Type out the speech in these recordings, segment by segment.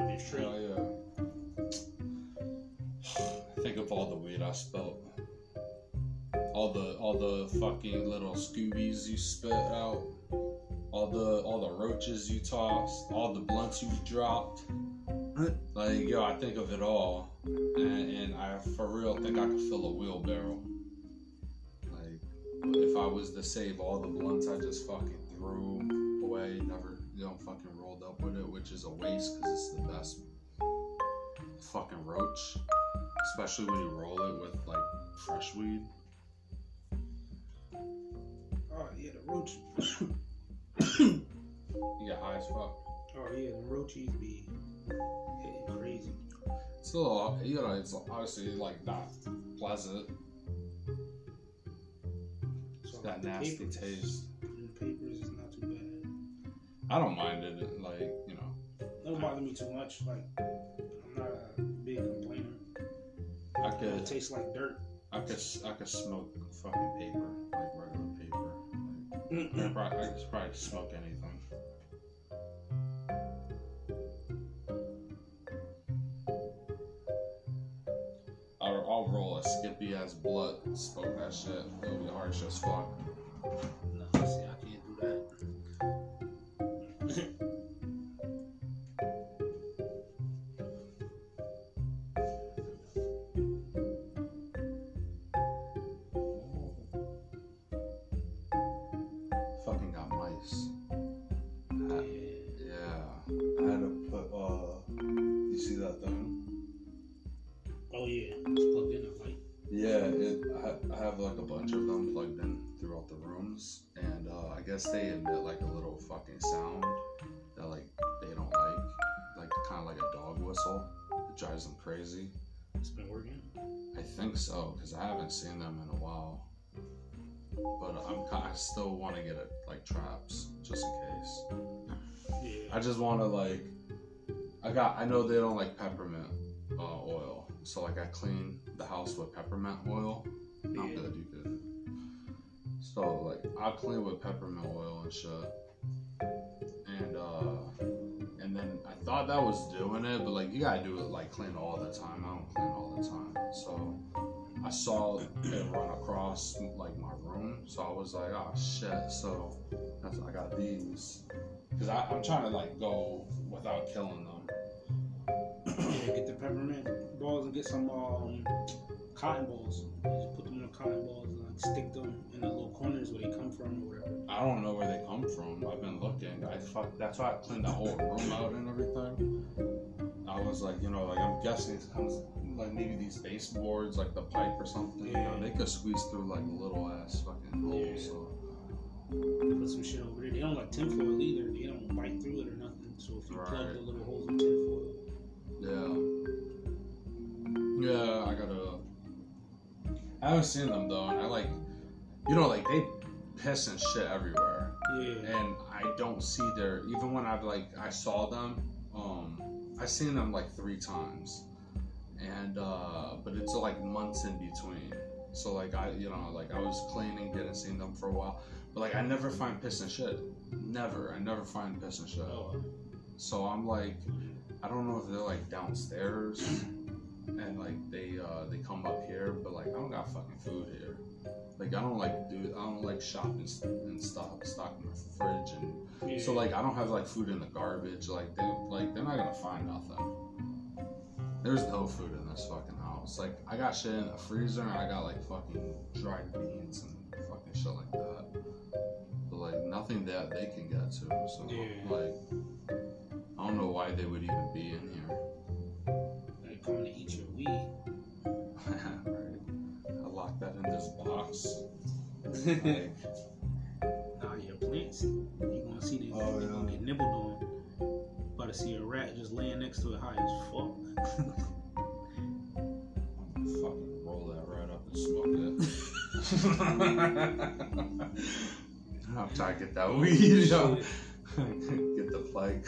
would. Oh yeah. Think of all the weed I spilled. All the all the fucking little Scoobies you spit out. All the all the roaches you tossed. All the blunts you dropped. Like yo, I think of it all, and, and I for real think I could fill a wheelbarrow. Like if I was to save all the blunts I just fucking threw away, never you know fucking rolled up with it, which is a waste because it's the best fucking roach, especially when you roll it with like fresh weed. Oh yeah, the roach. You get high as fuck. Oh yeah, the roaches be hitting crazy. It's a little, you know, it's obviously like not pleasant. It's So that the nasty papers- taste. The papers is not. I don't mind it, like you know. It don't bother me too much. Like I'm not a big complainer. I It could, tastes like dirt. I could, I could smoke fucking paper, like regular paper. Like, I, probably, I could probably smoke anything. I'll, I'll roll a skippy ass blood, smoke that shit. It'll be harsh as fuck. Traps just in case. Yeah. I just want to like, I got I know they don't like peppermint uh, oil, so like I clean the house with peppermint oil. Not Yeah. good, you could. So like I clean with peppermint oil and shit. And uh and then I thought that was doing it, but like you gotta do it like clean all the time. I don't clean all the time. So I saw it run across like my room, so I was like, oh shit. So that's I got these. Cause I, I'm trying to like go without killing them. Yeah, get the peppermint balls and get some um, cotton balls. Just put them in the cotton balls and like stick them in the little corners where they come from or whatever. I don't know where they come from. I've been looking. I fuck. That's why I cleaned the whole room out and everything. I was like, you know, like I'm guessing it comes like maybe these baseboards, like the pipe or something. You know, they could squeeze through like little ass fucking holes. Yeah. So Put some shit over there. They don't like tinfoil either. They don't bite through it or nothing. So if you plug the little holes in tinfoil, yeah, yeah. I gotta. I haven't seen them though, and I like, you know, like they piss and shit everywhere. yeah, and I don't see their even when I've like I saw them, um, I seen them like three times, and uh, but it's like months in between. So like I, you know, like I was cleaning, didn't see them for a while, but like I never find piss and shit. Never, I never find piss and shit. oh, So I'm like, I don't know if they're like downstairs, and like they uh they come up here, but like I don't got fucking food here. Like I don't like do I don't like shop and, st- and stock stock my fridge and yeah. so like I don't have like food in the garbage. Like they like they're not gonna find nothing. There's no food in this fucking house. Like I got shit in the freezer and I got like fucking dried beans and fucking shit like that. But like nothing that they can get to. So Yeah. like I don't know why they would even be in here. They're coming to eat your weed. Box. Like, Nah, your plants. You gonna see they, Oh, they yeah. gonna get nibbled on. About to see a rat just laying next to it high as fuck. fucking roll that right up and smoke it. I'm trying to get that weed, yo. get the plague.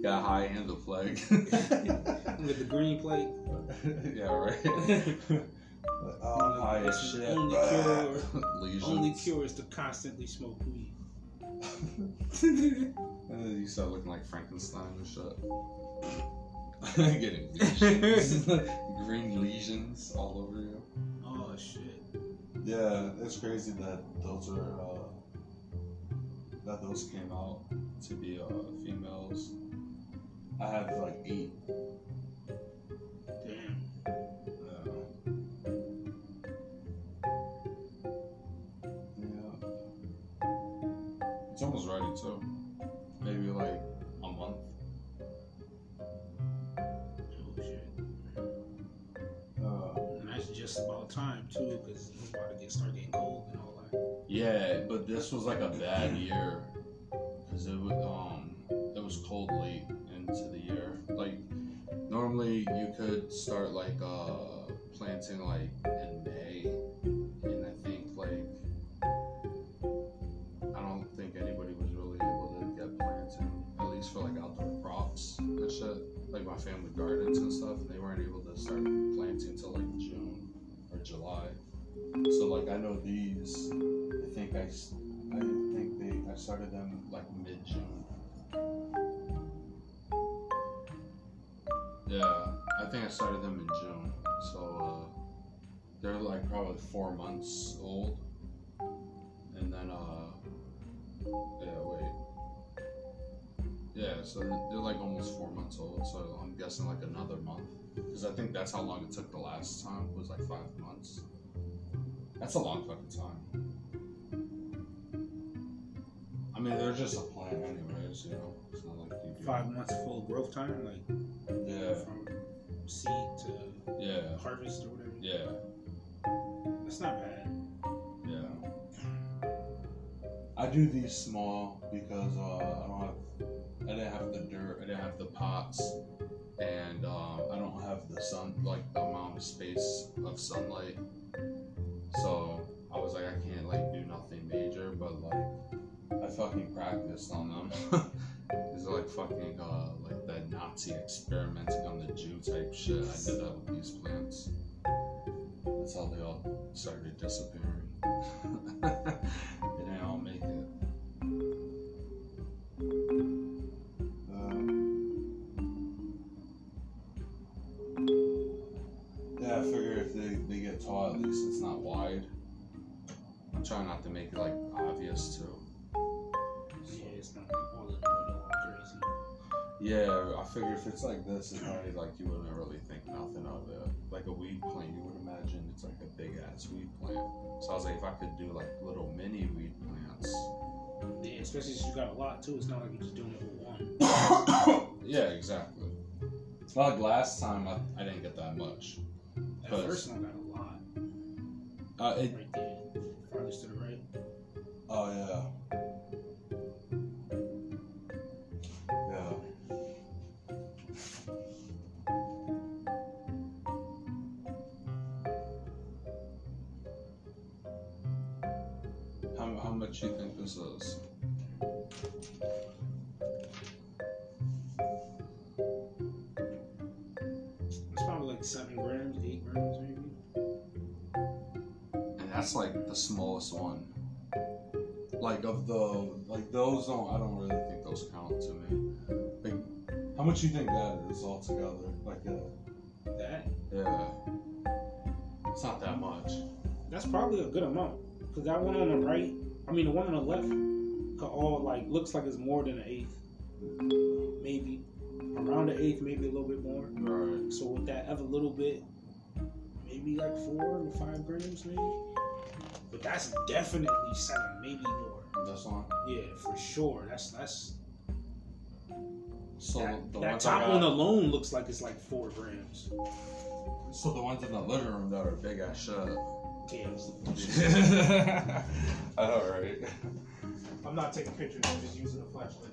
Got high and the plague. With the green plate. yeah, right. Oh, high as shit. only cure- Only cure is to constantly smoke weed. And then you start looking like Frankenstein and shit. Getting lesions. green lesions all over you. Oh shit. Yeah, it's crazy that those are uh, that those came out to be uh, females. I have like eight. Damn. Too. Maybe like a month. Oh shit. Uh, And that's just about time too, because it's about to get start getting cold and all that. yeah, but this was like a bad year because it was um it was cold late into the year. Like normally you could start like uh planting like in May, and I think like my family gardens and stuff, and they weren't able to start planting until like June or July. So like I know these. I think I, I think they I started them like mid June. Yeah, I think I started them in June. So uh, they're like probably four months old. So they're, like almost four months old. So I'm guessing like another month, because I think that's how long it took the last time was like five months. That's a long fucking time. I mean, they're just a plant, anyways. You know, it's not like you do. Five months full growth time, like Yeah, from seed to yeah, harvest or whatever. yeah, That's not bad. yeah. I do these small because uh, I don't have, I didn't have the dirt, I didn't have the pots, and um, I don't have the sun, like amount of space of sunlight. So I was like, I can't like do nothing major, but like I fucking practiced on them. Are like fucking uh, like that Nazi experimenting on the Jew type shit. I did that with these plants. That's how they all started disappearing. they didn't all make it. At least it's not wide. I'm trying not to make it like obvious too. Yeah, it's not all in the middle, crazy. Yeah, I figure if it's like this, it's probably like you wouldn't really think nothing of it. Like a weed plant, you would imagine it's like a big ass weed plant. So I was like, if I could do like little mini weed plants. Yeah, especially since you got a lot too. It's not like you're just doing it with one. yeah, exactly. Well, like last time, I, I didn't get that much. Cause- first one got. Uh, it, Right there. Farthest to the right. oh yeah. Yeah. Like of the like those don't I don't really think those count to me. Like how much you think that is altogether? Like uh, That yeah. It's not that much. that's probably a good amount. Cause that one on the right, I mean the one on the left, could all like looks like it's more than an eighth, maybe around an eighth, maybe a little bit more. Right. So with that other little bit, maybe like four or five grams, maybe. But that's definitely seven, maybe more. This one. Yeah, for sure. That's that's So that, the that top got- one alone looks like it's like four grams. So the ones in the living room that are big ass. Yeah, I know, right? I'm not taking pictures. I'm just using a flashlight.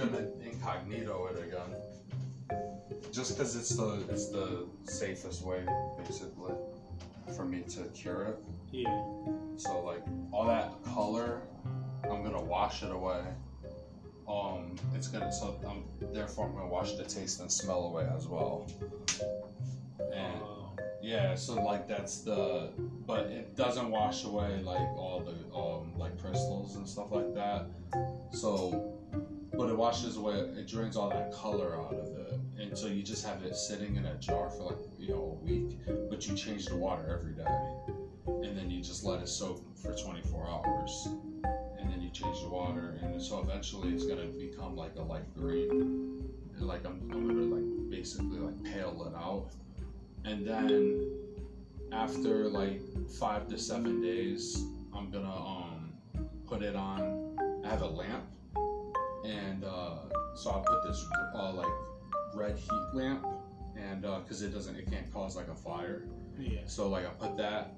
Uh, incognito it again, just because it's the it's the safest way, basically, for me to cure it. Yeah. So like all that color, I'm gonna wash it away. Um, it's gonna so I'm therefore I'm gonna wash the taste and smell away as well. And yeah, so like that's the, but it doesn't wash away like all the um like crystals and stuff like that. So, but it washes away, it drains all that color out of it, and so you just have it sitting in a jar for like you know a week, but you change the water every day, and then you just let it soak for 24 hours, you change the water, and so eventually it's gonna become like a light green, and like I'm, I'm gonna like basically like pale it out. And then after like five to seven days i'm gonna um put it on. I have a lamp and uh so i'll put this uh, like red heat lamp and uh because it doesn't it can't cause like a fire. Yeah. so like i put that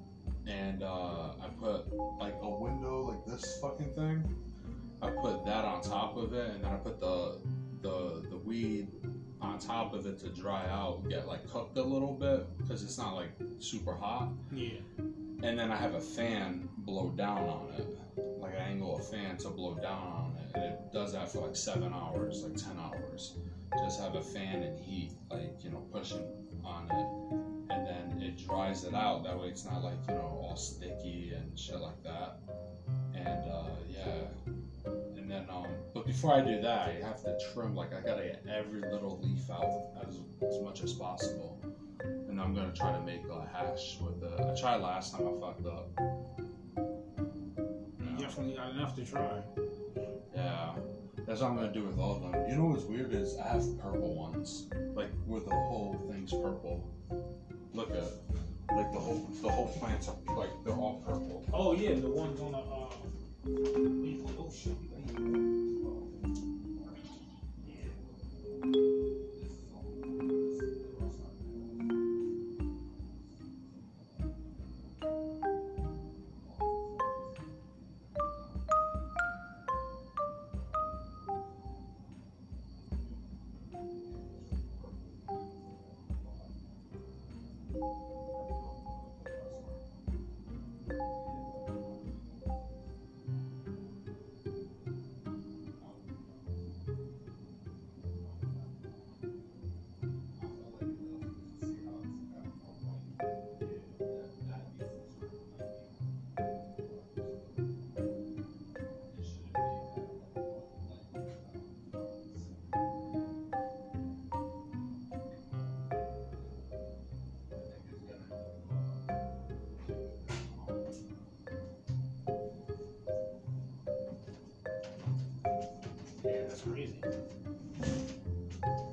and uh i put like a window like this fucking thing i put that on top of it and then i put the the the weed on top of it to dry out, get like cooked a little bit because it's not like super hot. Yeah. And then I have a fan blow down on it, like I angle a fan to blow down on it, and it does that for like seven hours, like ten hours. Just have a fan and heat, like you know, pushing on it, it dries it out. That way, it's not like you know all sticky and shit like that. And uh, yeah, and then um, but before I do that, I have to trim. Like I gotta get every little leaf out as as much as possible. And I'm gonna try to make a hash with the. I tried last time, I fucked up. You definitely got enough to try. Yeah, that's what I'm gonna do with all of them. You know what's weird is I have purple ones, like where the whole thing's purple. Look at, like the whole the whole plants are like they're all purple. Oh yeah, the ones on the uh. Oh shit. Yeah,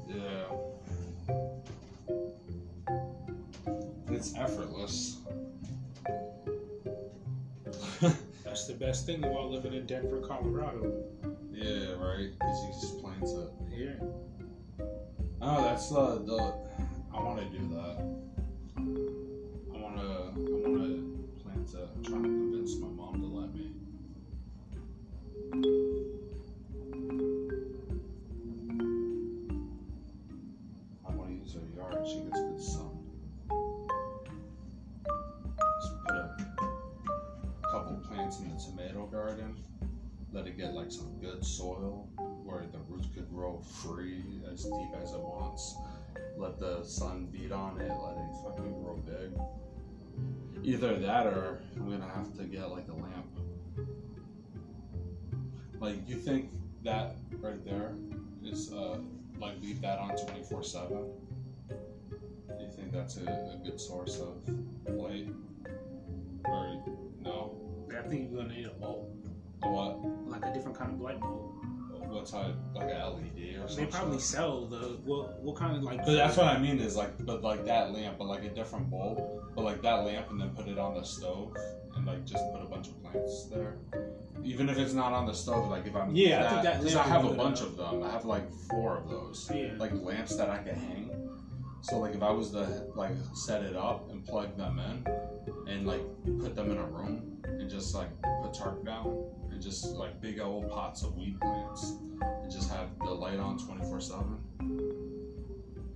Yeah. It's effortless. That's the best thing about living in Denver, Colorado. Yeah, right. Cause you just planes up. Yeah. Oh, that's uh, the. I want to do that. Think you're gonna need a bulb, a what like a different kind of light bulb. what type like an led or something? They probably sell the what? What kind of like? but that's what i mean is like but like that lamp but like a different bulb but like that lamp and then put it on the stove and like just put a bunch of plants there even if it's not on the stove like if i'm Yeah, I think that because i have a bunch of them i have like four of those Yeah. like lamps that I could hang. So like if I was to like set it up and plug them in and like put them in a room and just like put tarp down and just like big old pots of weed plants and just have the light on twenty four seven,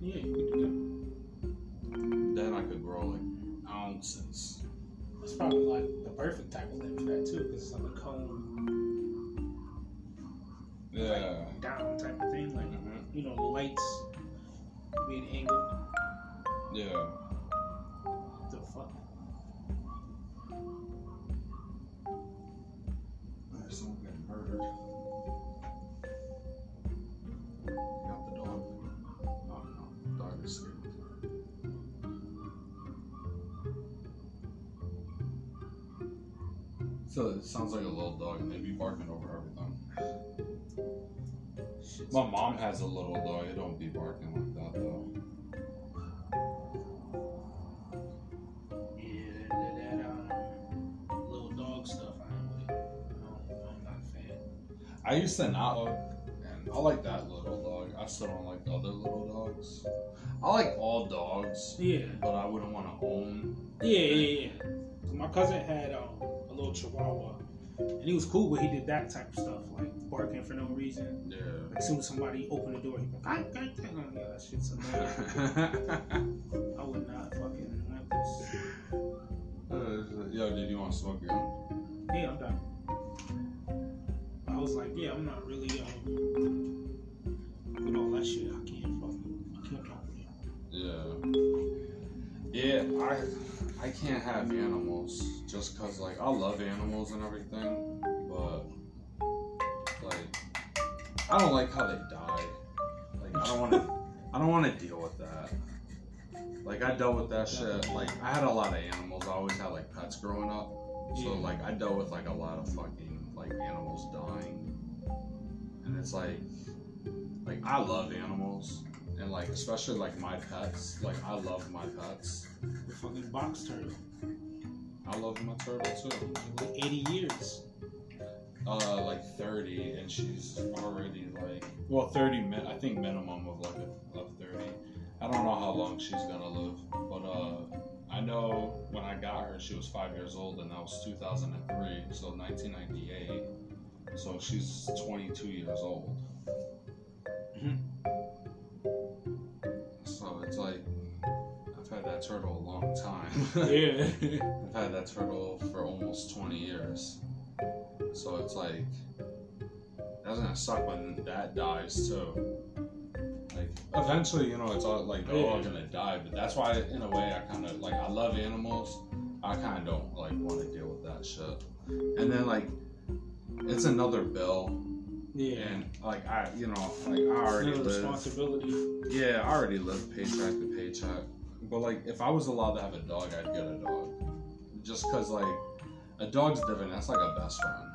Yeah, you could do that. then I could grow like ounces. that. It's probably like the perfect type of lamp for that too, because it's like a cone Yeah. down type of thing. Like Mhm. you know, the lights being angled. Yeah. The fuck? Murdered. Got the dog. Oh no, dog escaped. So it sounds like a little dog and they'd be barking over everything. My mom has a little dog, it don't be barking like that though. I used to not and I like that little dog. I still don't like the other little dogs. I like all dogs, Yeah, but I wouldn't want to own. yeah, yeah, yeah. My cousin had um, a little Chihuahua, and he was cool, but he did that type of stuff, like barking for no reason. Yeah. Like, as soon as somebody opened the door, he'd be like, "I can't take on yeah, that shit's annoying." I would not fucking want this. Uh, Yo, did you want to smoke gun? Yeah, I'm done. Was like, yeah, I'm not really um, with all that shit. I can't fucking, I can't with. Yeah. Yeah, I I can't have animals just cause like I love animals and everything, but like I don't like how they die. Like I don't want to I don't want to deal with that. Like I dealt with that shit. Like I had a lot of animals. I always had like pets growing up. So like I dealt with like a lot of fucking like animals dying. And it's like like I love animals and like especially like my pets. Like I love my pets. The fucking box turtle. I love my turtle too. Like 80 years. Uh like 30 and she's already like well 30 min I think minimum of like a, of 30. I don't know how long she's gonna live, but uh I know when I got her she was 5 years old and that was 2003, so 1998. So she's 22 years old. Mhm. So it's like I've had that turtle a long time. Yeah. I've had that turtle for almost 20 years. So it's like, that's gonna suck when that dies too. Like, eventually, you know, it's all like they're all gonna die, but that's why, in a way, I kind of like, I love animals. I kind of don't like want to deal with that shit. And then, like, it's another bill, yeah. and like, I, you know, like, I already live. responsibility. Yeah, I already live paycheck to paycheck. But like, if I was allowed to have a dog, I'd get a dog. Just cause like, a dog's different. That's like a best friend.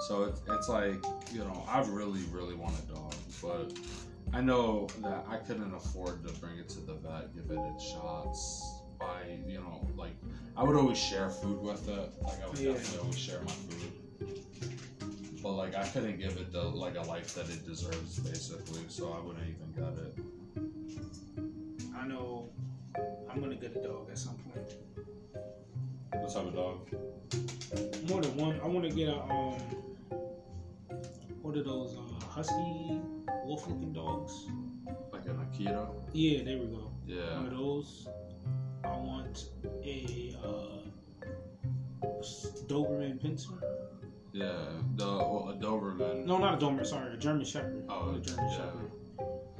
So it's it's like you know, I really really want a dog, but I know that I couldn't afford to bring it to the vet, give it its shots, buy, you know, like I would always share food with it. Like I would Yeah. definitely always share my food. But like I couldn't give it the like a life that it deserves, basically. So I wouldn't even get it. I know I'm gonna get a dog at some point. What type of dog? More than one. I want to get a um. What are those uh, husky wolf-looking dogs? Like an Akita? Yeah, there we go. One Yeah. of those. I want a uh, Doberman Pinscher. Yeah. The well, a Doberman. No, not a Doberman. Sorry, a German Shepherd. Oh, a German yeah. Shepherd.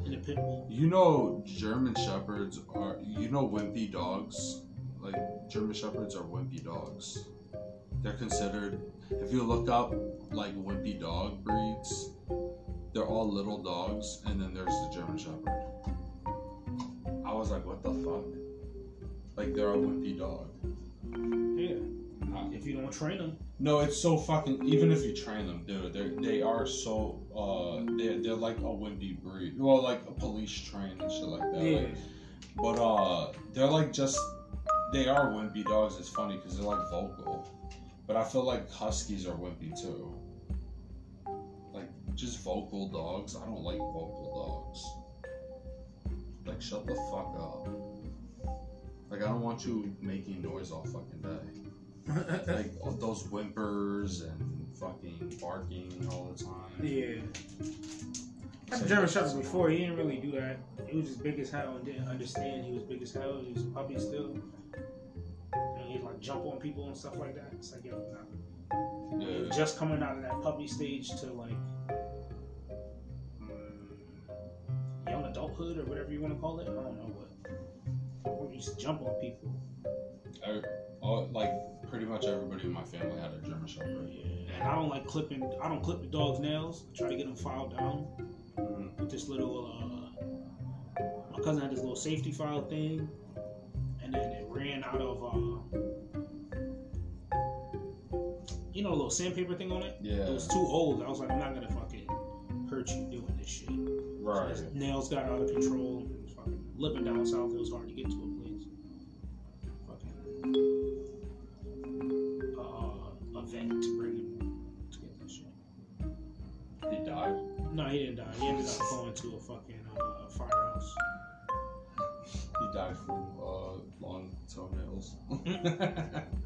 And a pit bull. You know, German Shepherds are. You know, wimpy dogs. Like German Shepherds are wimpy dogs. They're considered. If you look up like wimpy dog breeds, they're all little dogs, and then there's the German Shepherd. I was like, what the fuck? Like they're a wimpy dog. Yeah. If you don't train them. No, it's so fucking. Even if you train them, dude, they they are so. Uh, they they're like a wimpy breed. Well, like a police train and shit like that. Yeah. Like, but uh, they're like just. They are wimpy dogs. It's funny because they're like vocal, but I feel like huskies are wimpy too. Just vocal dogs. I don't like vocal dogs. Like shut the fuck up. Like I don't want you making noise all fucking day like all those whimpers and fucking barking all the time. yeah. I had a German Shepherd before. He didn't really do that. He was just big as hell and didn't understand he was big as hell. He was a puppy still. And he'd like jump on people and stuff like that. It's like, yo, nah. Yeah. just coming out of that puppy stage to like adulthood or whatever you want to call it. I don't know what. Or to jump on people. I, all, like pretty much everybody in my family had a German Shepherd. And I don't like clipping. I don't clip the dog's nails. I try to get them filed down Mm. with this little. Uh, my cousin had this little safety file thing, and then it ran out of. Uh, you know, a little sandpaper thing on it. Yeah. It was too old. I was like, I'm not gonna fucking hurt you doing this shit. Right. His nails got out of control. And fucking living down south, it was hard to get to a place. Fucking uh, event to bring him to get that shit. He died. No, he didn't die. He ended up going to a fucking uh, firehouse. He died from uh, long toenails.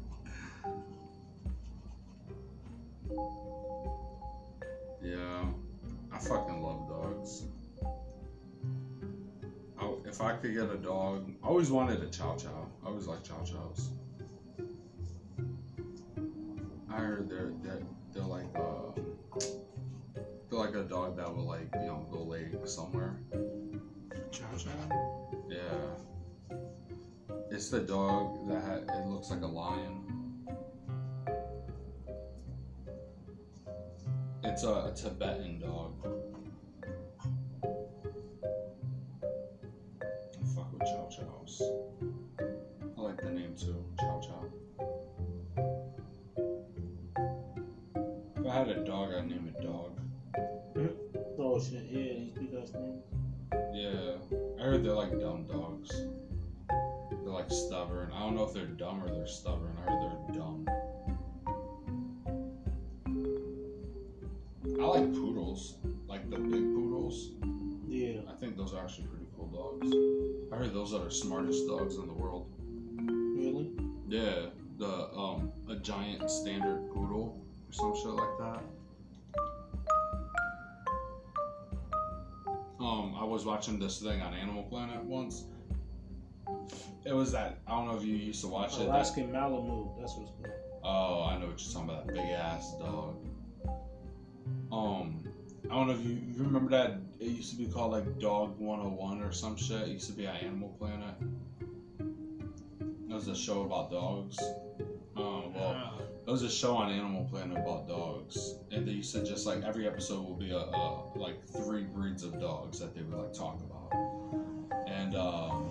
if I could get a dog, I always wanted a chow chow. I always like chow chows. I heard they're they're, they're like uh, they're like a dog that will like you know go lay somewhere. Chow chow. Yeah. It's the dog that ha- it looks like a lion. It's a, a Tibetan dog. With Chow Chows. I like the name too, Chow Chow. If I had a dog, I'd name it Dog. Hmm? Oh shit! Yeah, these big ass names. Yeah, I heard they're like dumb dogs. They're like stubborn. I don't know if they're dumb or they're stubborn. I heard they're dumb. I like poodles, like the big poodles. Yeah. I think those are actually pretty cool dogs. I heard those are the smartest dogs in the world. Really? Yeah, the um a giant standard poodle or some shit like that. Um, I was watching this thing on Animal Planet once. It was that I don't know if you used to watch it. that- Alaskan Malamute. That's what's called. Oh, I know what you're talking about. That big ass dog. Um, I don't know if you, you remember that. It used to be called like Dog 101 or some shit. It used to be on Animal Planet. It was a show about dogs. Um, well, Ah, it was a show on Animal Planet about dogs, and they used to just like every episode will be a, a like three breeds of dogs that they would like talk about. And um,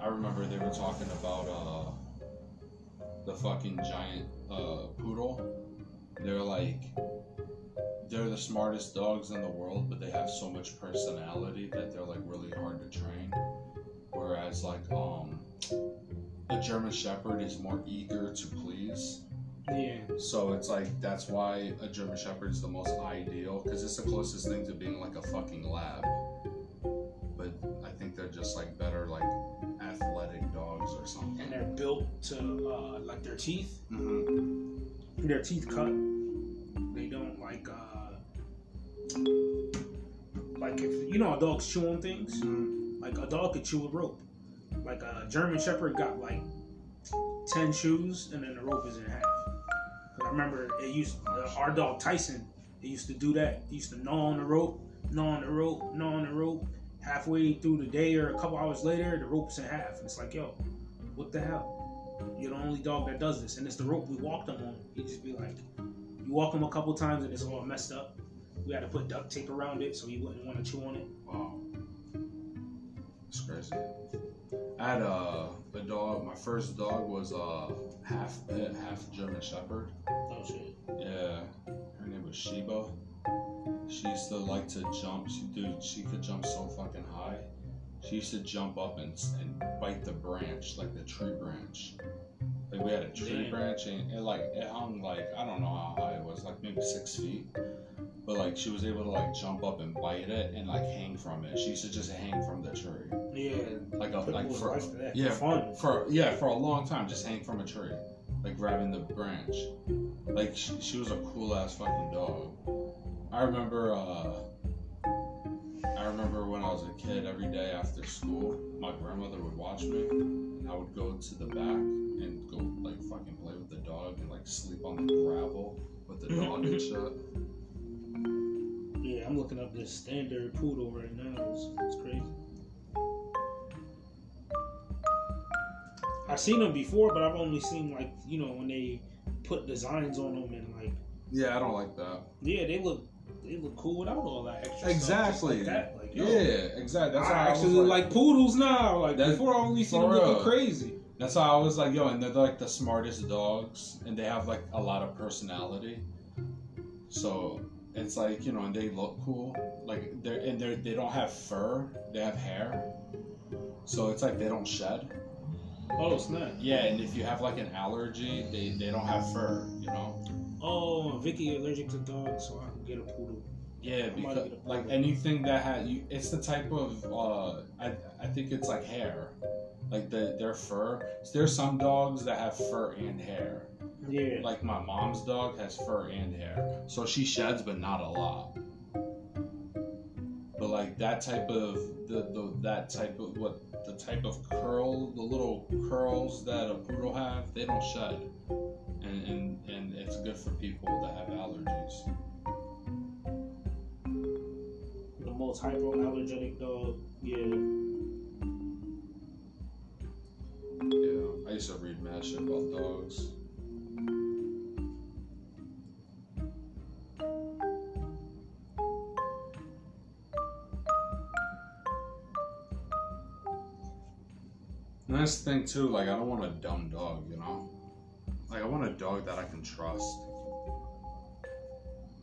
I remember they were talking about uh, the fucking giant uh, poodle. They're like they're the smartest dogs in the world, but they have so much personality that they're like really hard to train. Whereas like um a German Shepherd is more eager to please. Yeah. So it's like that's why a German Shepherd is the most ideal because it's the closest thing to being like a fucking lab. But I think they're just like better like athletic dogs or something. And they're built to uh, like their teeth. Mm-hmm. Their teeth cut. They don't like uh like if you know how dogs chew on things. Like a dog could chew a rope. Like a German Shepherd got like ten chews, and then the rope is in half. I remember it used uh, our dog Tyson. It used to do that. He used to gnaw on the rope, gnaw on the rope, gnaw on the rope. Halfway through the day or a couple hours later, the rope's in half. And it's like, yo, what the hell? You're the only dog that does this, and it's the rope we walked him on. He'd just be like, you walk him a couple times, and it's all messed up. We had to put duct tape around it so he wouldn't want to chew on it. Wow. It's crazy. I had a, a dog. My first dog was a half pit, half German Shepherd. Oh shit. Yeah, her name was Sheba. She used to like to jump. She dude, she could jump so fucking high. She used to jump up and, and bite the branch, like the tree branch. Like we had a tree Damn. branch and it like it hung like I don't know how high it was, like maybe six feet. But like she was able to like jump up and bite it and like hang from it. She used to just hang from the tree, Yeah. like a, like for that. yeah, fun. for yeah for a long time, just hang from a tree, like grabbing the branch. Like she, she was a cool ass fucking dog. I remember. uh I remember when I was a kid, every day after school, my grandmother would watch me, and I would go to the back and go like fucking play with the dog and like sleep on the gravel with the dog and shit. Yeah, I'm looking up this standard poodle right now. It's, it's crazy. I've seen them before, but I've only seen like you know when they put designs on them and like Yeah, I don't like that. yeah, they look they look cool without all that extra stuff. Exactly. Just like that. Like, yo, Yeah, exactly. That's I how I actually was like, poodles now. Like That's- before, I only seen them looking crazy. That's how I was like, yo, and they're like the smartest dogs, and they have like a lot of personality. So it's like you know, and they look cool. Like they're and they they don't have fur; they have hair. So it's like they don't shed. Oh snap! Yeah, and if you have like an allergy, they they don't have fur. You know. Oh, Vicky allergic to dogs, so I get a poodle. Yeah, I might because a like anything that has you, it's the type of uh, I I think it's like hair, like the their fur. There's some dogs that have fur and hair. Yeah. Like my mom's dog has fur and hair, so she sheds, but not a lot. But like that type of the, the that type of what the type of curl, the little curls that a poodle have, they don't shed, and and and it's good for people that have allergies. Most hypoallergenic dog. Yeah. Yeah, I used to read mad shit about dogs. The thing too, like I don't want a dumb dog, you know? Like I want a dog that I can trust.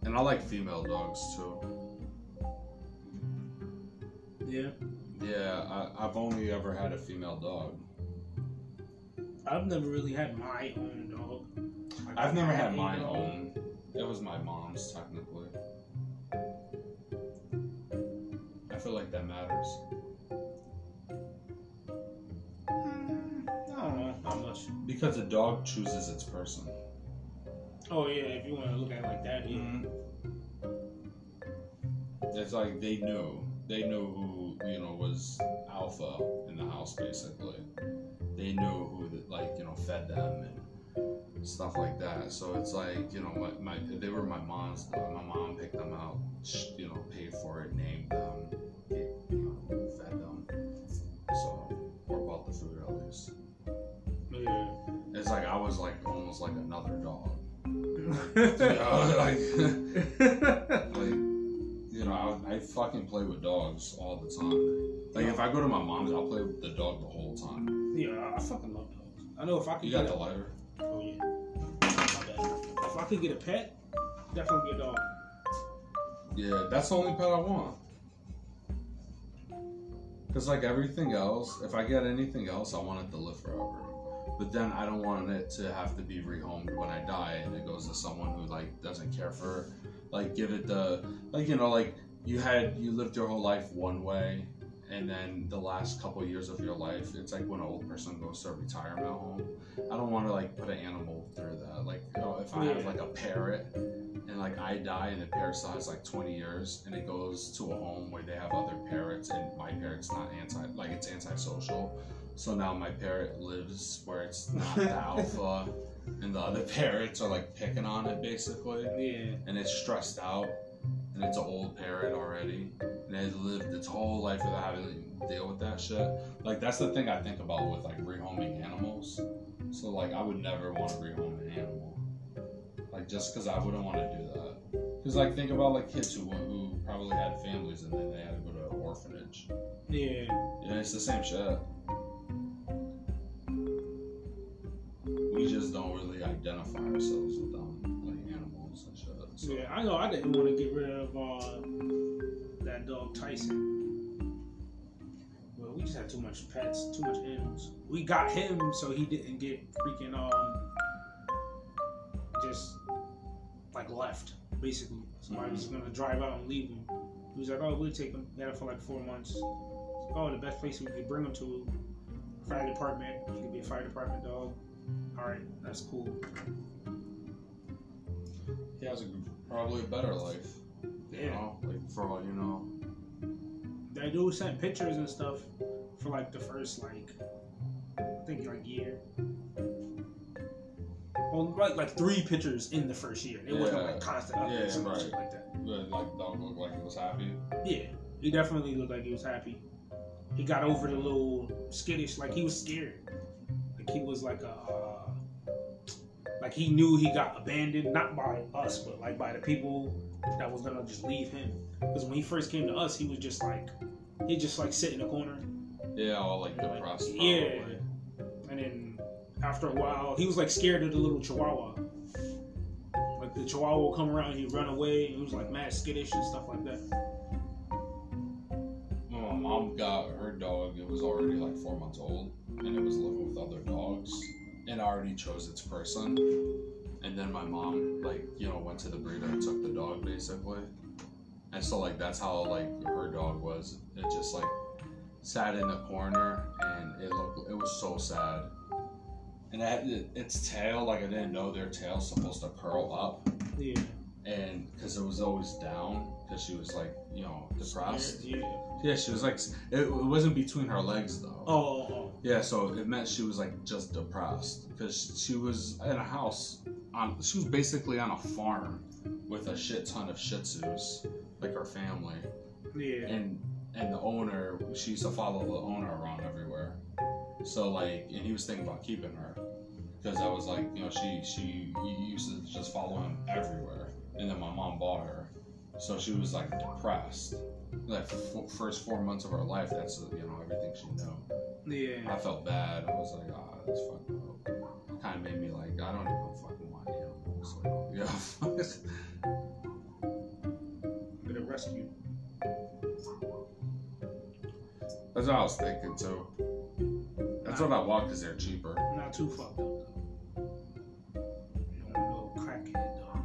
And I like female dogs too. Yeah. Yeah, I, I've only ever had a female dog. I've never really had my own dog. Like, I've never had my dog. own. It was my mom's technically. I feel like that matters. Mm, I don't know, not much. Because a dog chooses its person. Oh yeah, if you want to look at it like that, yeah. It's like they know. They know who, you know, was alpha in the house basically. They knew who, the, like, you know, fed them and stuff like that. So it's like, you know, my, my they were my mom's dog. My mom picked them out, you know, paid for it, named them, gave, you know, fed them. So, or bought the food at least. Yeah. It's like I was like almost like another dog. You yeah. know, like, like fucking play with dogs all the time. Like if I go to my mom's, I'll play with the dog the whole time. yeah, I fucking love dogs. I know if I could You get got a, the lighter? oh yeah, my bad. If I could get a pet, definitely be a dog. Yeah, that's the only pet I want. Cause like everything else, if I get anything else, I want it to live forever. But then I don't want it to have to be rehomed when I die, and it goes to someone who like doesn't care for, like give it the like you know like you had you lived your whole life one way, and then the last couple years of your life, it's like when an old person goes to a retirement home. I don't want to like put an animal through that. Like you know, if I have like a parrot, and like I die, and the parrot still has like 20 years, and it goes to a home where they have other parrots, and my parrot's not anti like it's antisocial. So now my parrot lives where it's not the alpha, and the other parrots are like picking on it basically Yeah. and it's stressed out and it's an old parrot already and it lived its whole life without having to deal with that shit. Like that's the thing i think about with like rehoming animals. So like i would never want to rehome an animal. Like just because i wouldn't want to do that. Because like think about like kids who who probably had families and then they had to go to an orphanage. Yeah. yeah it's the same shit. We just don't really identify ourselves with them so Yeah, I know I didn't want to get rid of uh, that dog Tyson. Well, we just had too much pets, too much animals. We got him so he didn't get freaking um just like left, basically. Somebody was gonna drive out and leave him. He was like, "Oh, we'll take him." He had him for like four months. Like, oh, the best place we could bring him to, fire department. He could be a fire department dog. All right, that's cool. He has a, probably a better life. You Yeah. know, like for all you know. That dude sent pictures and stuff for like the first like I think like year. Well, like like three pictures in the first year. It wasn't like constant updates Yeah, and right. shit like that. But like dog looked like he was happy. Yeah, he definitely looked like he was happy. He got over the little skittish, like he was scared. Like he was like a, uh, like he knew he got abandoned, not by us, but like by the people that was gonna just leave him. Because when he first came to us, he was just like, he just like sit in the corner. Yeah, all like Like, depressed. yeah. Probably. And then after a while, he was like scared of the little chihuahua. Like the chihuahua would come around, he'd run away, and he was like mad skittish and stuff like that. When my mom got her dog, it was already like four months old, and it was living with other dogs, and already chose its person. And then my mom, like, you know, went to the breeder and took the dog basically. And so like that's how like her dog was. It just like sat in the corner, and it looked, it was so sad. And it had its tail, like I didn't know their tail's supposed to curl up, Yeah. and because it was always down, because she was like, you know, depressed. Yeah. Yeah, she was like, it, it wasn't between her legs though. Oh, oh, oh. Yeah, so it meant she was like just depressed because she was in a house on. She was basically on a farm with a shit ton of Shih Tzus, like her family, Yeah. and and the owner. She used to follow the owner around everywhere. So like, and he was thinking about keeping her because I was like, you know, she she used to just follow him everywhere, and then my mom bought her, so she was like depressed. Like f- first four months of her life, that's you know everything she knew. Yeah. I felt bad. I was like, ah, that's fucked up. It kind of made me like, I don't even fucking want animals. Like, yeah. Get a rescue. that's what I was thinking too. That's what I want because they're cheaper. Not too fucked up though. You don't want no crackhead dog.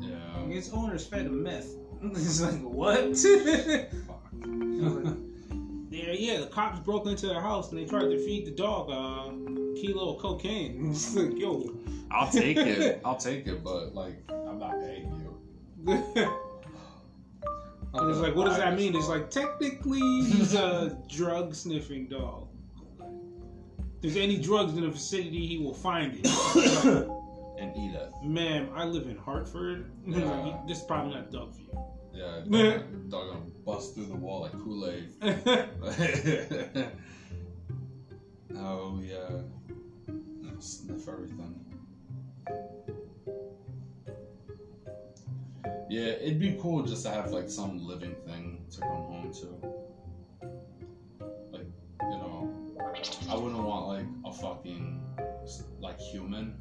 Yeah. its owners fed him meth. it's like what? Fuck. yeah, yeah. The cops broke into their house and they tried to feed the dog a kilo of cocaine. It's like, yo. I'll take it. I'll take it, but like, I'm not paying you. And it's like, what does that mean? It's like technically he's a drug sniffing dog. If there's any drugs in the vicinity, he will find it. and eat it. Ma'am, I live in Hartford. Yeah. This is probably not dog for you. Yeah, dog, dog gonna bust through the wall like Kool Aid. oh yeah, sniff everything. Yeah, it'd be cool just to have like some living thing to come home to. Like, you know, I wouldn't want like a fucking like human.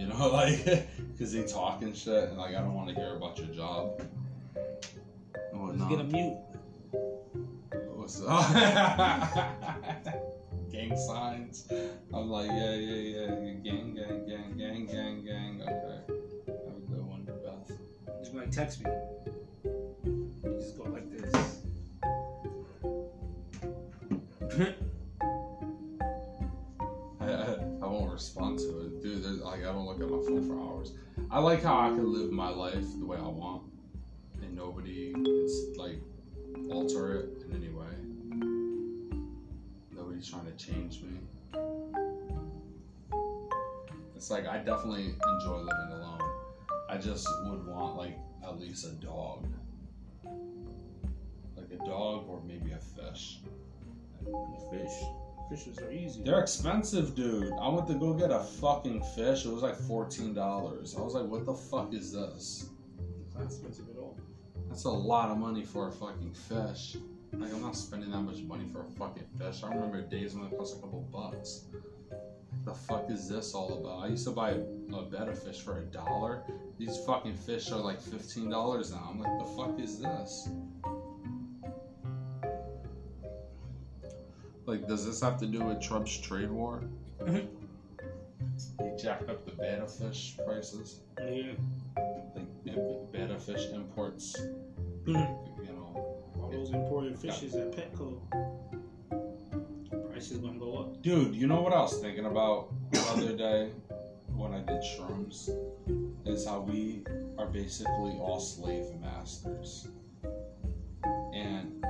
You know, like, because they talk and shit, and like I don't want to hear about your job. And Let's get a mute. What's up? gang signs. I'm like, yeah, yeah, yeah, gang, gang, gang, gang, gang, gang. Okay, have a good one, Beth. Just like, text me. You just go like this. I don't look at my phone for hours. I like how I can live my life the way I want, and nobody can like alter it in any way. Nobody's trying to change me. It's like I definitely enjoy living alone. I just would want like at least a dog, like a dog or maybe a fish. Fish. Fishes are easy. They're expensive, dude. I went to go get a fucking fish. It was like fourteen dollars. I was like, what the fuck is this? It's not expensive at all. That's a lot of money for a fucking fish. Like I'm not spending that much money for a fucking fish. I remember days when it cost a couple bucks. The fuck is this all about? I used to buy a, a of fish for a dollar. These fucking fish are like fifteen dollars now. I'm like, the fuck is this? Like, does this have to do with Trump's trade war? Mhm. He jacked up the betta fish prices. Yeah. Like, betta fish imports. Mhm. You know, All those imported fishes at Petco. Prices gonna go up. Dude, you know what I was thinking about the other day when I did shrooms? Is how we are basically all slave masters. And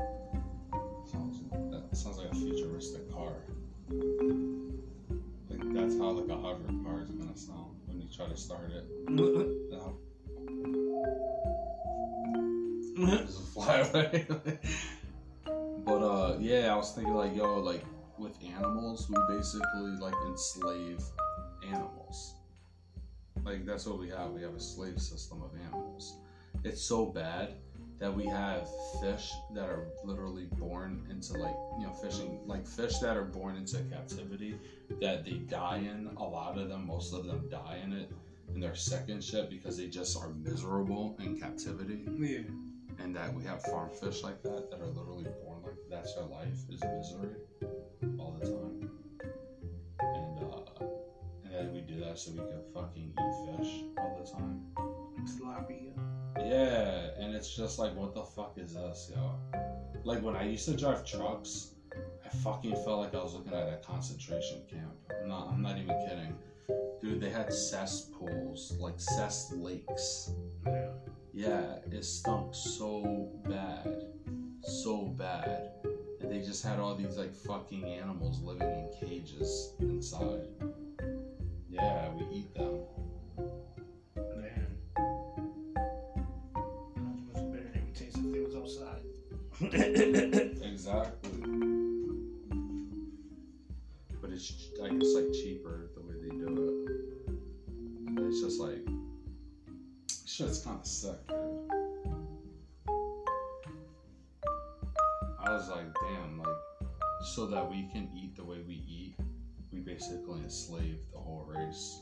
a futuristic car. Like that's how like a hover car is gonna sound when you try to start it. Just fly away. but uh yeah, I was thinking like yo, like with animals, we basically like enslave animals. Like that's what we have. We have a slave system of animals. It's so bad that we have fish that are literally born into like you know fishing like fish that are born into captivity that they die in. A lot of them, most of them die in it in their second ship because they just are miserable in captivity yeah. and that we have farm fish like that that are literally born like that's their life is misery all the time and uh and then we do that so we can fucking eat fish all the time Sloppy. Yeah and it's just like what the fuck is this yo like when i used to drive trucks i fucking felt like i was looking at a concentration camp i'm not i'm not even kidding dude they had cesspools like cess lakes Yeah. Yeah, it stunk so bad. So bad. And they just had all these like fucking animals living in cages inside. Yeah, we eat them. Exactly. But it's I guess like cheaper the way they do it. But it's just like shit's kinda sick, dude. I was like, damn, like so that we can eat the way we eat, we basically enslaved the whole race.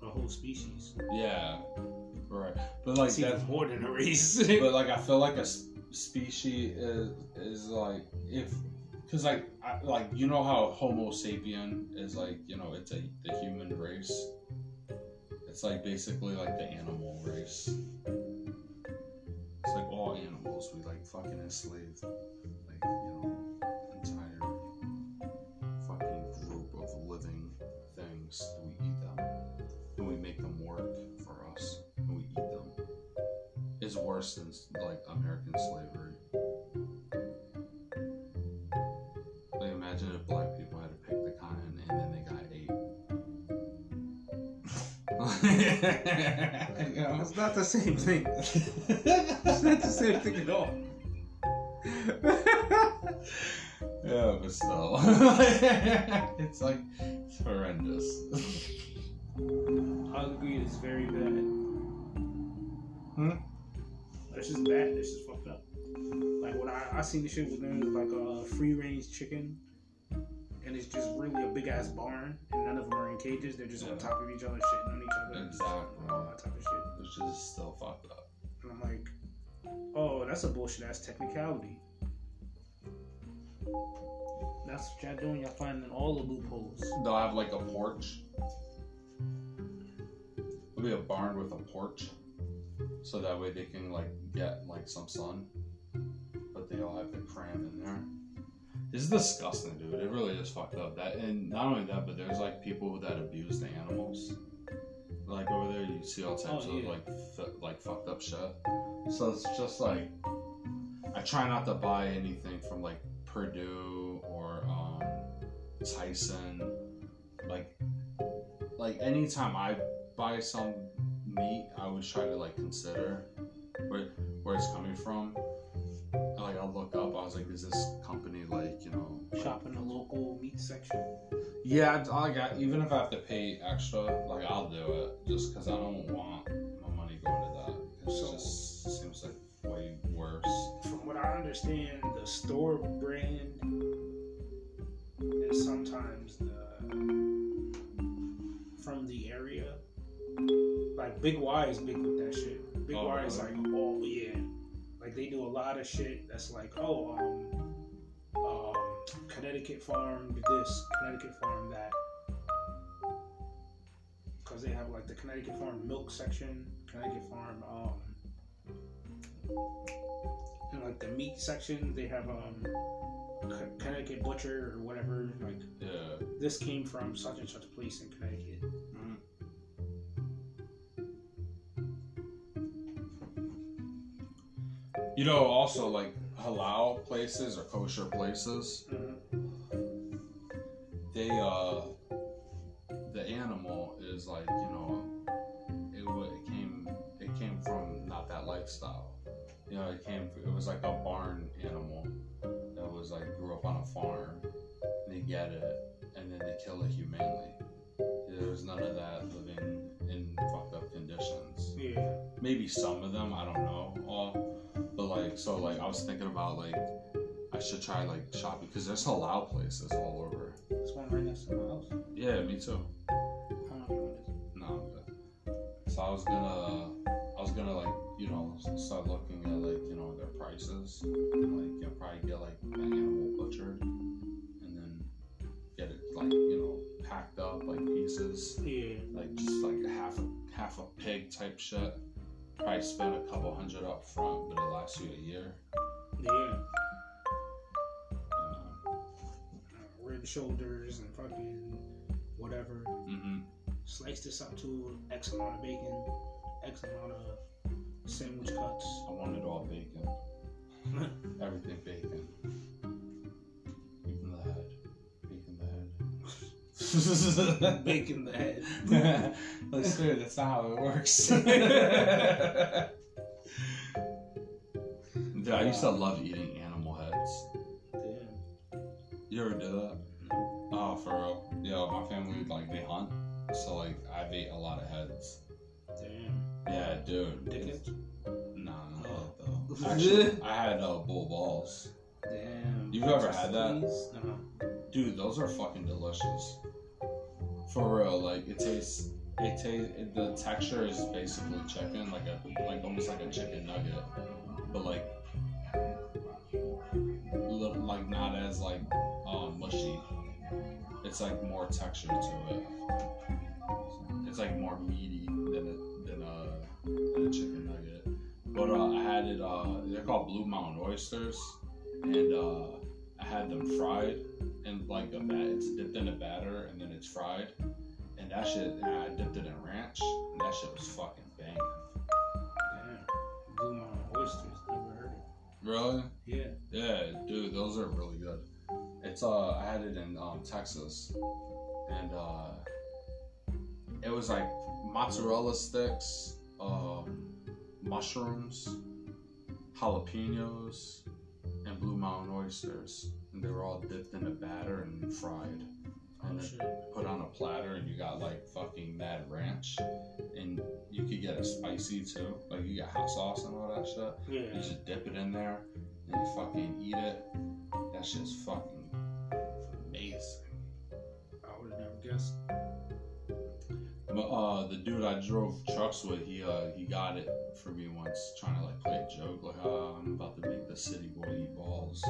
A whole species. Yeah. Right. But like See, that's more than a race. but like I feel like a species is, is like if because like I, like you know how Homo sapien is like you know it's a the human race. It's like basically like the animal race. It's like all animals we like fucking enslave you know? It's not the same thing. It's not the same thing at all. yeah, but still, it's like it's horrendous. I'll agree it's very bad. Hmm? It's just bad. It's just fucked up. Like what I, I seen the shit with them was like a free range chicken. And it's just really a big ass barn, and none of them are in cages. They're just on top of each other, shitting on each other, Exactly. all that type of shit. Which is still fucked up. And I'm like, oh, that's a bullshit ass technicality. That's what y'all doing. Y'all finding all the loopholes. They'll have like a porch. It'll be a barn with a porch, so that way they can like get like some sun. But they all have to cram in there. It's disgusting, dude. It really is fucked up. That and not only that, but there's like people that abuse the animals. Like over there, you see all types Oh, of like f- like fucked up shit. So it's just like I try not to buy anything from like Perdue or um, Tyson. Like, like anytime I buy some meat, I always try to like consider where where it's coming from. Like I'll look up. I was like, is this company like you know? like- Shop in the local meat section. yeah, I got even if I have to pay extra, like I'll do it just because I don't want my money going to that. It So- just seems like way worse. From what I understand, the store brand and sometimes the from the area. Like Big Y is big with that shit. Big Oh, Y is really? like oh yeah. Like they do a lot of shit that's like, oh, um, um, Connecticut farm this, Connecticut farm that. Cause they have like the Connecticut farm milk section, Connecticut farm, um, in like the meat section, they have um Connecticut butcher or whatever. Like Yeah. this came from such and such place in Connecticut. You know, also like halal places or kosher places, they uh, the animal is like you know, it, it came it came from not that lifestyle. You know, it came it was like a barn animal that was like grew up on a farm. And they get it and then they kill it humanely. There was none of that living in fucked up conditions. Yeah, maybe some of them i don't know all but like so like i was thinking about like i should try like shopping because there's halal places all over this one right next to my house. yeah me too I don't know what it is. no I'm good. so i was gonna i was gonna like you know start looking at like you know their prices and, like you know probably get like an animal butchered and then get it like you know packed up like pieces Yeah, like just like a half a half a pig type shit. Probably spend a couple hundred up front, but it lasts you a year. yeah. You? Uh, rib shoulders and fucking whatever. Mm-hmm. Slice this up to X amount of bacon, X amount of sandwich cuts. I want it all bacon, everything bacon, even the head, bacon the head. Bacon the head. Let's it. That's not how it works. Dude, I used to love eating animal heads. Damn. You ever do that? Oh, for real? Yeah, my family like they hunt, so like I've ate a lot of heads. Damn. Yeah, dude. Dickhead. No, no, Oh. though. Actually, I had uh, bull balls. Damn. You've ever had that? No. Dude, those are fucking delicious. For real, like it tastes. It tastes. The texture is basically chicken, like a like almost like a chicken nugget, but like li- like not as like um, mushy. It's like more texture to it. It's like more meaty than a than a, than a chicken nugget. But uh, I had it. Uh, they're called Blue Mountain oysters, and uh, I had them fried in like a bat. It's dipped in a batter and then it's fried. And that shit, and I dipped it in ranch, and that shit was fucking banging. Damn. Blue Mountain oysters. Never heard of. Really? Yeah. Yeah, dude, those are really good. It's uh, I had it in um, Texas, and uh, it was like mozzarella sticks, um, mushrooms, jalapenos, and Blue Mountain oysters, and they were all dipped in a batter and fried. Oh And shit. put on a platter and you got like fucking mad ranch and you could get it spicy too like you got hot sauce and all that shit you just dip it in there and you fucking eat it that shit's fucking amazing I would have never guessed. but uh the dude i drove trucks with he uh he got it for me once trying to like play a joke like uh, i'm about to make the city boy eat balls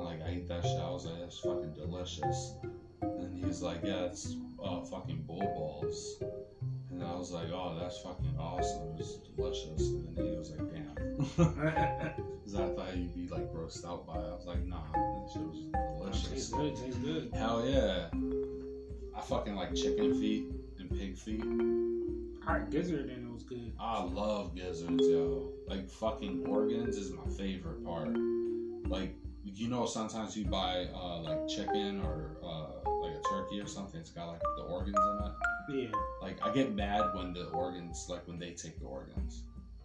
Like I eat that shit. I was like, that's fucking delicious. And he's like, yeah, it's uh, fucking bull balls. And I was like, oh, that's fucking awesome. It's delicious. And then he was like, damn. Because I thought you'd be like grossed out by it. I was like, nah, that shit was delicious. tastes good. Tastes good. Hell yeah. I fucking like chicken feet and pig feet. Alright, gizzard and it was good. I love gizzards, yo. Like fucking organs is my favorite part. Like you know, sometimes you buy uh, like chicken or uh, turkey or something. It's got like the organs in it. Yeah. Like I get mad when the organs, like when they take the organs,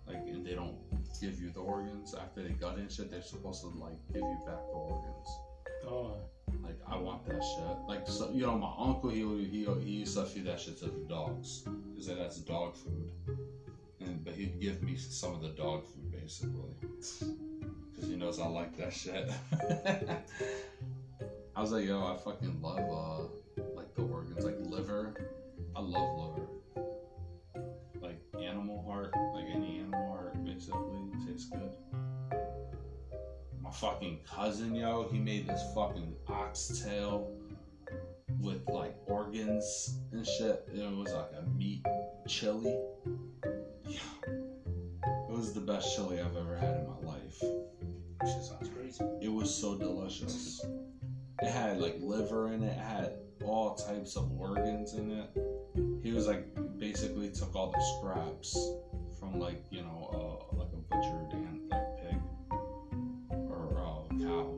like and they don't give you the organs after they gut and shit. They're supposed to like give you back the organs. Oh. Like I want that shit. Like so, you know, my uncle he he he used to feed that shit to the dogs. He said that's dog food, and but he'd give me some of the dog food basically, because he knows I like that shit. I was like, yo, I fucking love uh like the organs, like liver. I love liver. Like animal heart, like any animal heart, basically tastes good my fucking cousin, yo, he made this fucking oxtail with like organs and shit. It was like a meat chili. Yeah. It was the best chili I've ever had in my life. Shit sounds crazy. It was so delicious. It had like liver in it, it had all types of organs in it. He was like basically took all the scraps from like, you know, uh, like a butchered and like pig or uh, cow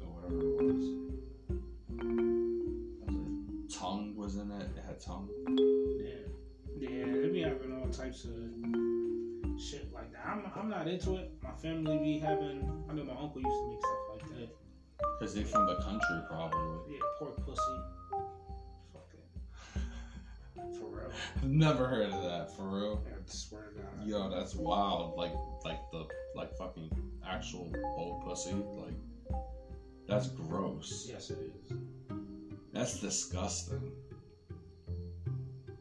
or whatever it was. It- Tongue was in it. It had tongue. Yeah. Yeah, they be having all types of shit like that. I'm, I'm not into it. My family be having, I know my uncle used to make stuff like that. Cause they're from the country probably. Yeah, pork pussy. Fucking. For real. Never heard of that for real. I swear to God. Yo, that's wild. Like, like the like fucking actual old pussy. Like, that's gross. Yes, it is. That's disgusting.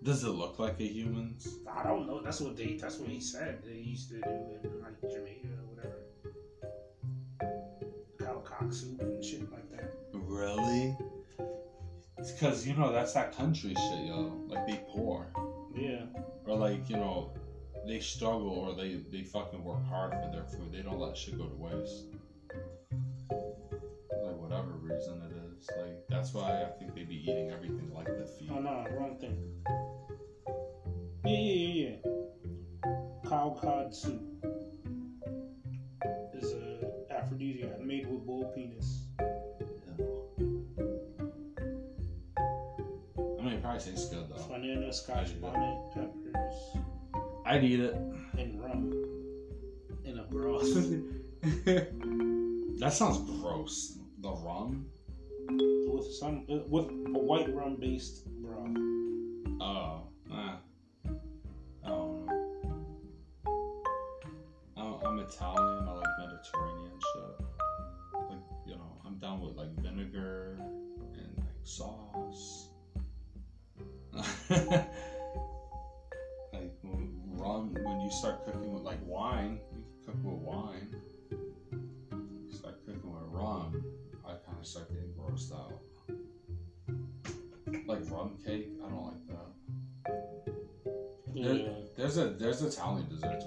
Does it look like a human's? I don't know. That's what they. That's what he said. They used to do in like Jamaica or whatever. Cow cock soup and shit like that. Really? It's because you know that's that country shit, yo. Like they poor, Yeah. or like you know, they struggle, or they they fucking work hard for their food. They don't let shit go to waste. Like whatever reason it is, like that's why I think they be eating everything like the feet. Oh no, wrong thing. Yeah, yeah, yeah, yeah. Cow cod soup I mean, it probably tastes good though. Banana, scotch I'd eat it. bonnet, peppers, I'd eat it. and rum in a broth. That sounds gross. The rum. with some uh, with a white rum based broth. like rum, when you start cooking with like wine, you can cook with wine. You start cooking with rum, I kind of start getting grossed out. Like rum cake, I don't like that. Yeah. There's a there's Italian dessert